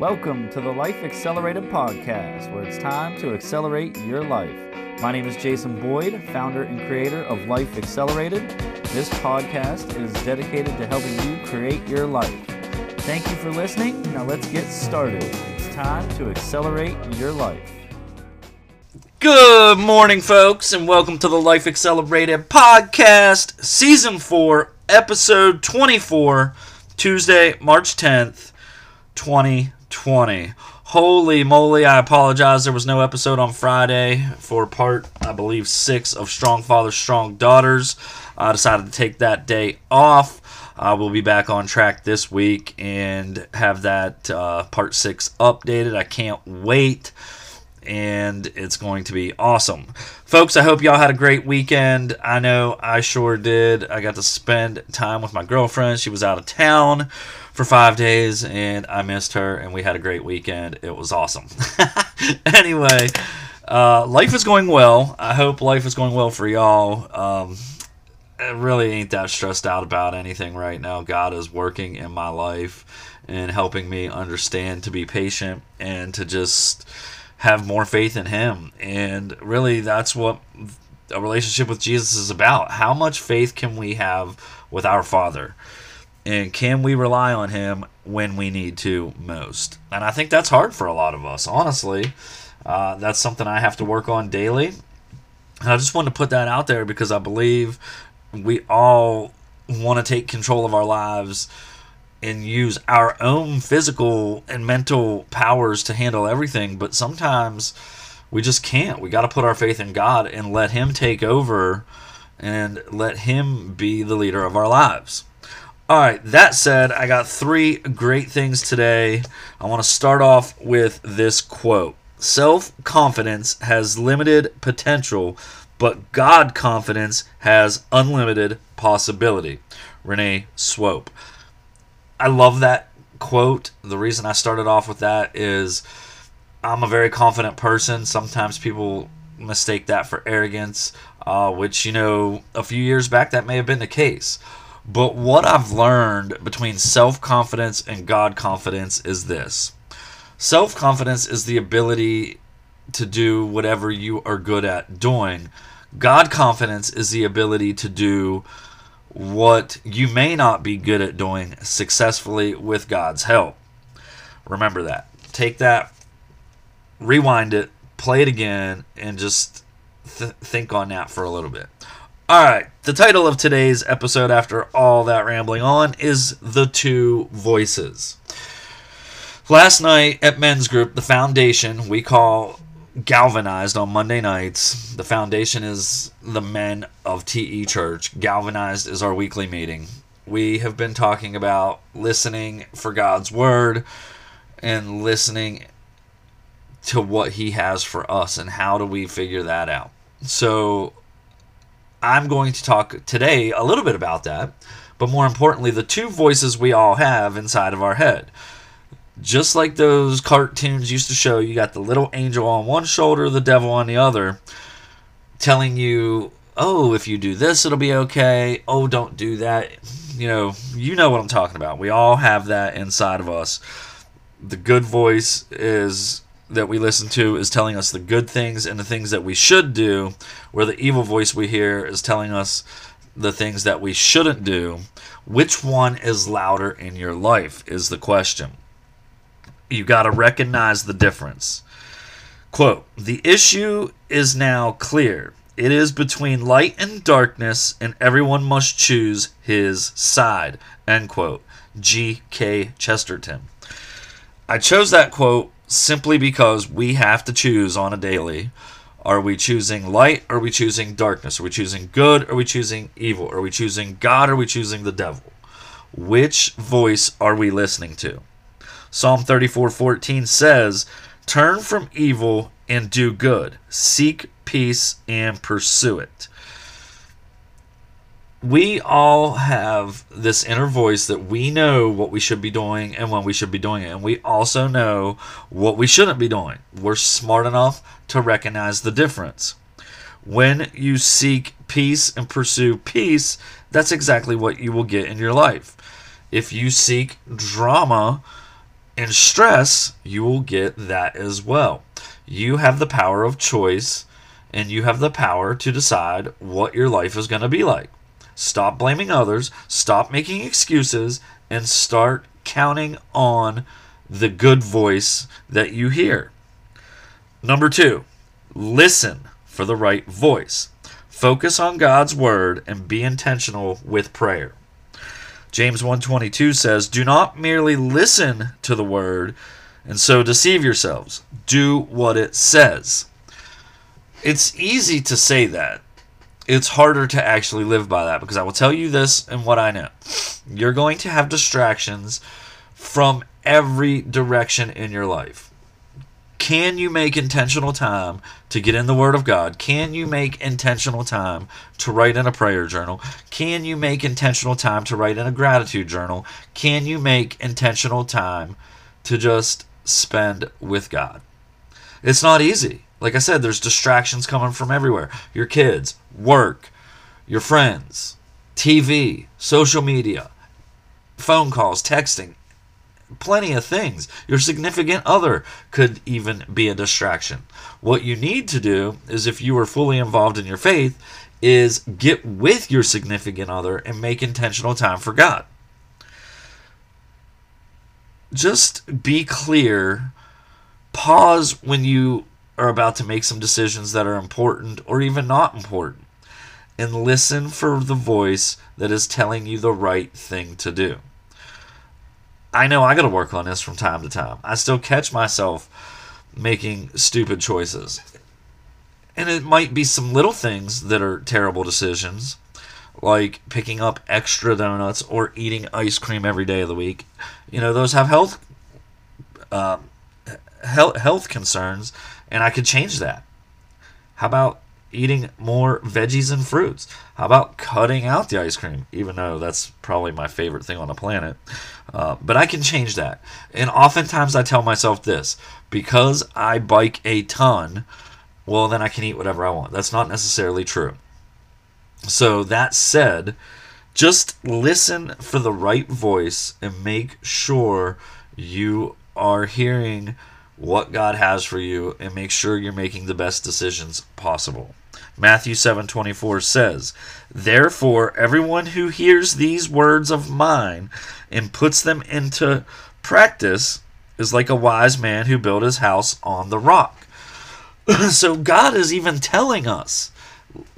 Welcome to the Life Accelerated podcast, where it's time to accelerate your life. My name is Jason Boyd, founder and creator of Life Accelerated. This podcast is dedicated to helping you create your life. Thank you for listening. Now let's get started. It's time to accelerate your life. Good morning, folks, and welcome to the Life Accelerated Podcast, Season 4, Episode 24, Tuesday, March 10th, 2020. Holy moly, I apologize. There was no episode on Friday for part, I believe, six of Strong Fathers, Strong Daughters. I decided to take that day off. Uh, we'll be back on track this week and have that uh, part six updated. I can't wait and it's going to be awesome. Folks, I hope y'all had a great weekend. I know I sure did. I got to spend time with my girlfriend. She was out of town for five days, and I missed her, and we had a great weekend. It was awesome. anyway, uh, life is going well. I hope life is going well for y'all. Um, I really ain't that stressed out about anything right now. God is working in my life and helping me understand to be patient and to just have more faith in him. And really, that's what a relationship with Jesus is about. How much faith can we have with our Father? And can we rely on him when we need to most? And I think that's hard for a lot of us, honestly. Uh, that's something I have to work on daily. And I just wanted to put that out there because I believe we all want to take control of our lives and use our own physical and mental powers to handle everything, but sometimes we just can't. We got to put our faith in God and let Him take over and let Him be the leader of our lives. All right, that said, I got three great things today. I want to start off with this quote Self confidence has limited potential, but God confidence has unlimited possibility. Renee Swope. I love that quote. The reason I started off with that is I'm a very confident person. Sometimes people mistake that for arrogance, uh, which, you know, a few years back that may have been the case. But what I've learned between self confidence and God confidence is this self confidence is the ability to do whatever you are good at doing, God confidence is the ability to do what you may not be good at doing successfully with God's help. Remember that. Take that, rewind it, play it again, and just th- think on that for a little bit. All right, the title of today's episode, after all that rambling on, is The Two Voices. Last night at men's group, the foundation we call Galvanized on Monday nights. The foundation is the men of TE Church. Galvanized is our weekly meeting. We have been talking about listening for God's word and listening to what He has for us and how do we figure that out. So, I'm going to talk today a little bit about that, but more importantly, the two voices we all have inside of our head just like those cartoons used to show, you got the little angel on one shoulder, the devil on the other, telling you, oh, if you do this, it'll be okay. Oh, don't do that. You know, you know what I'm talking about. We all have that inside of us. The good voice is that we listen to is telling us the good things and the things that we should do, where the evil voice we hear is telling us the things that we shouldn't do. Which one is louder in your life is the question you got to recognize the difference. Quote The issue is now clear. It is between light and darkness, and everyone must choose his side. End quote. G.K. Chesterton. I chose that quote simply because we have to choose on a daily. Are we choosing light? Are we choosing darkness? Are we choosing good? Are we choosing evil? Are we choosing God? Are we choosing the devil? Which voice are we listening to? Psalm 34:14 says, "Turn from evil and do good. Seek peace and pursue it." We all have this inner voice that we know what we should be doing and when we should be doing it. And we also know what we shouldn't be doing. We're smart enough to recognize the difference. When you seek peace and pursue peace, that's exactly what you will get in your life. If you seek drama, In stress, you will get that as well. You have the power of choice and you have the power to decide what your life is going to be like. Stop blaming others, stop making excuses, and start counting on the good voice that you hear. Number two, listen for the right voice. Focus on God's word and be intentional with prayer. James 1:22 says, "Do not merely listen to the word and so deceive yourselves. Do what it says." It's easy to say that. It's harder to actually live by that because I will tell you this and what I know. You're going to have distractions from every direction in your life. Can you make intentional time to get in the Word of God? Can you make intentional time to write in a prayer journal? Can you make intentional time to write in a gratitude journal? Can you make intentional time to just spend with God? It's not easy. Like I said, there's distractions coming from everywhere your kids, work, your friends, TV, social media, phone calls, texting, plenty of things. Your significant other could even be a distraction. What you need to do is if you are fully involved in your faith is get with your significant other and make intentional time for God. Just be clear. Pause when you are about to make some decisions that are important or even not important. And listen for the voice that is telling you the right thing to do. I know I got to work on this from time to time. I still catch myself making stupid choices. And it might be some little things that are terrible decisions, like picking up extra donuts or eating ice cream every day of the week. You know, those have health um, health, health concerns, and I could change that. How about eating more veggies and fruits? How about cutting out the ice cream, even though that's probably my favorite thing on the planet? Uh, but I can change that. And oftentimes I tell myself this because I bike a ton, well, then I can eat whatever I want. That's not necessarily true. So, that said, just listen for the right voice and make sure you are hearing what God has for you and make sure you're making the best decisions possible. Matthew 7:24 says, "Therefore everyone who hears these words of mine and puts them into practice is like a wise man who built his house on the rock." so God is even telling us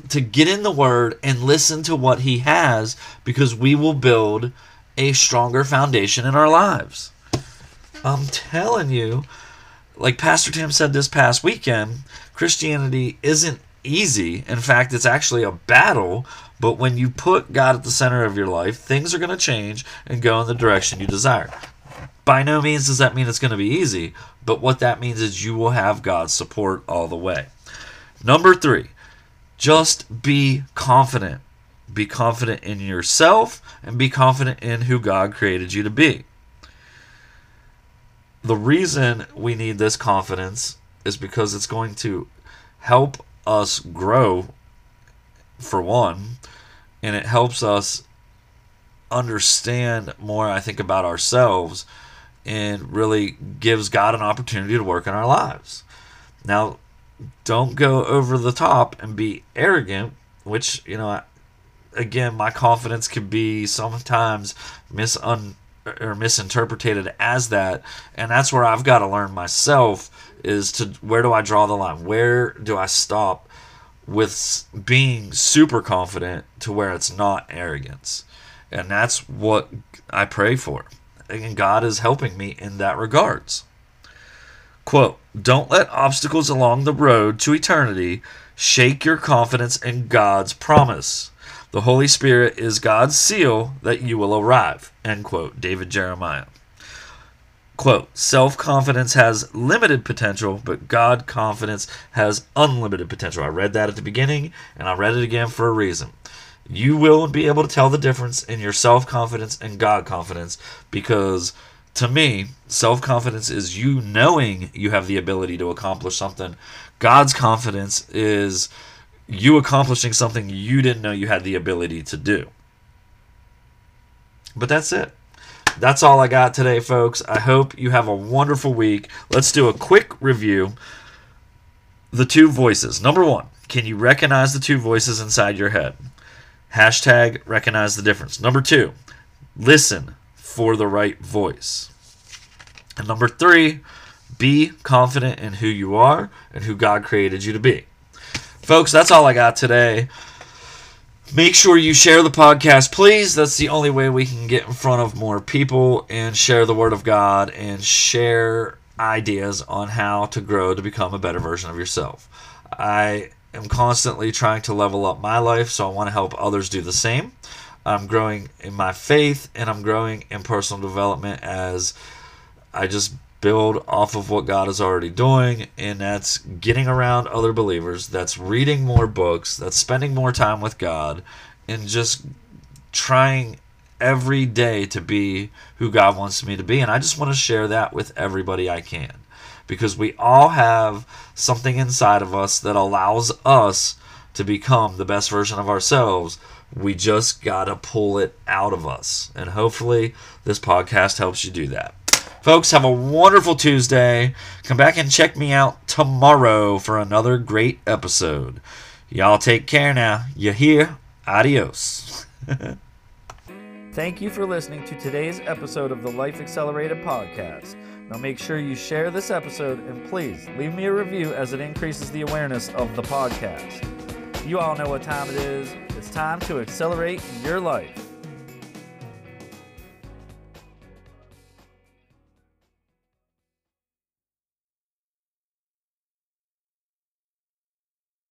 to get in the word and listen to what he has because we will build a stronger foundation in our lives. I'm telling you, like Pastor Tim said this past weekend, Christianity isn't easy. In fact, it's actually a battle. But when you put God at the center of your life, things are going to change and go in the direction you desire. By no means does that mean it's going to be easy, but what that means is you will have God's support all the way. Number three, just be confident. Be confident in yourself and be confident in who God created you to be. The reason we need this confidence is because it's going to help us grow, for one, and it helps us understand more, I think, about ourselves and really gives God an opportunity to work in our lives. Now, don't go over the top and be arrogant, which, you know, again, my confidence can be sometimes misun or misinterpreted as that, and that's where I've got to learn myself is to where do I draw the line? Where do I stop with being super confident to where it's not arrogance? And that's what I pray for. And God is helping me in that regards. Quote, don't let obstacles along the road to eternity shake your confidence in God's promise. The Holy Spirit is God's seal that you will arrive. End quote. David Jeremiah. Quote, self confidence has limited potential, but God confidence has unlimited potential. I read that at the beginning, and I read it again for a reason. You will be able to tell the difference in your self confidence and God confidence because to me, self confidence is you knowing you have the ability to accomplish something. God's confidence is you accomplishing something you didn't know you had the ability to do. But that's it. that's all I got today, folks. I hope you have a wonderful week. Let's do a quick review. The two voices. Number one, can you recognize the two voices inside your head? Hashtag recognize the difference. Number two, listen for the right voice. And number three, be confident in who you are and who God created you to be. Folks, that's all I got today. Make sure you share the podcast, please. That's the only way we can get in front of more people and share the Word of God and share ideas on how to grow to become a better version of yourself. I am constantly trying to level up my life, so I want to help others do the same. I'm growing in my faith and I'm growing in personal development as I just build off of what God is already doing, and that's getting around other believers, that's reading more books, that's spending more time with God, and just trying every day to be who God wants me to be. And I just want to share that with everybody I can because we all have something inside of us that allows us to become the best version of ourselves. We just got to pull it out of us. And hopefully, this podcast helps you do that. Folks, have a wonderful Tuesday. Come back and check me out tomorrow for another great episode. Y'all take care now. You hear? Adios. Thank you for listening to today's episode of the Life Accelerated podcast. Now make sure you share this episode and please leave me a review as it increases the awareness of the podcast. You all know what time it is. It's time to accelerate your life.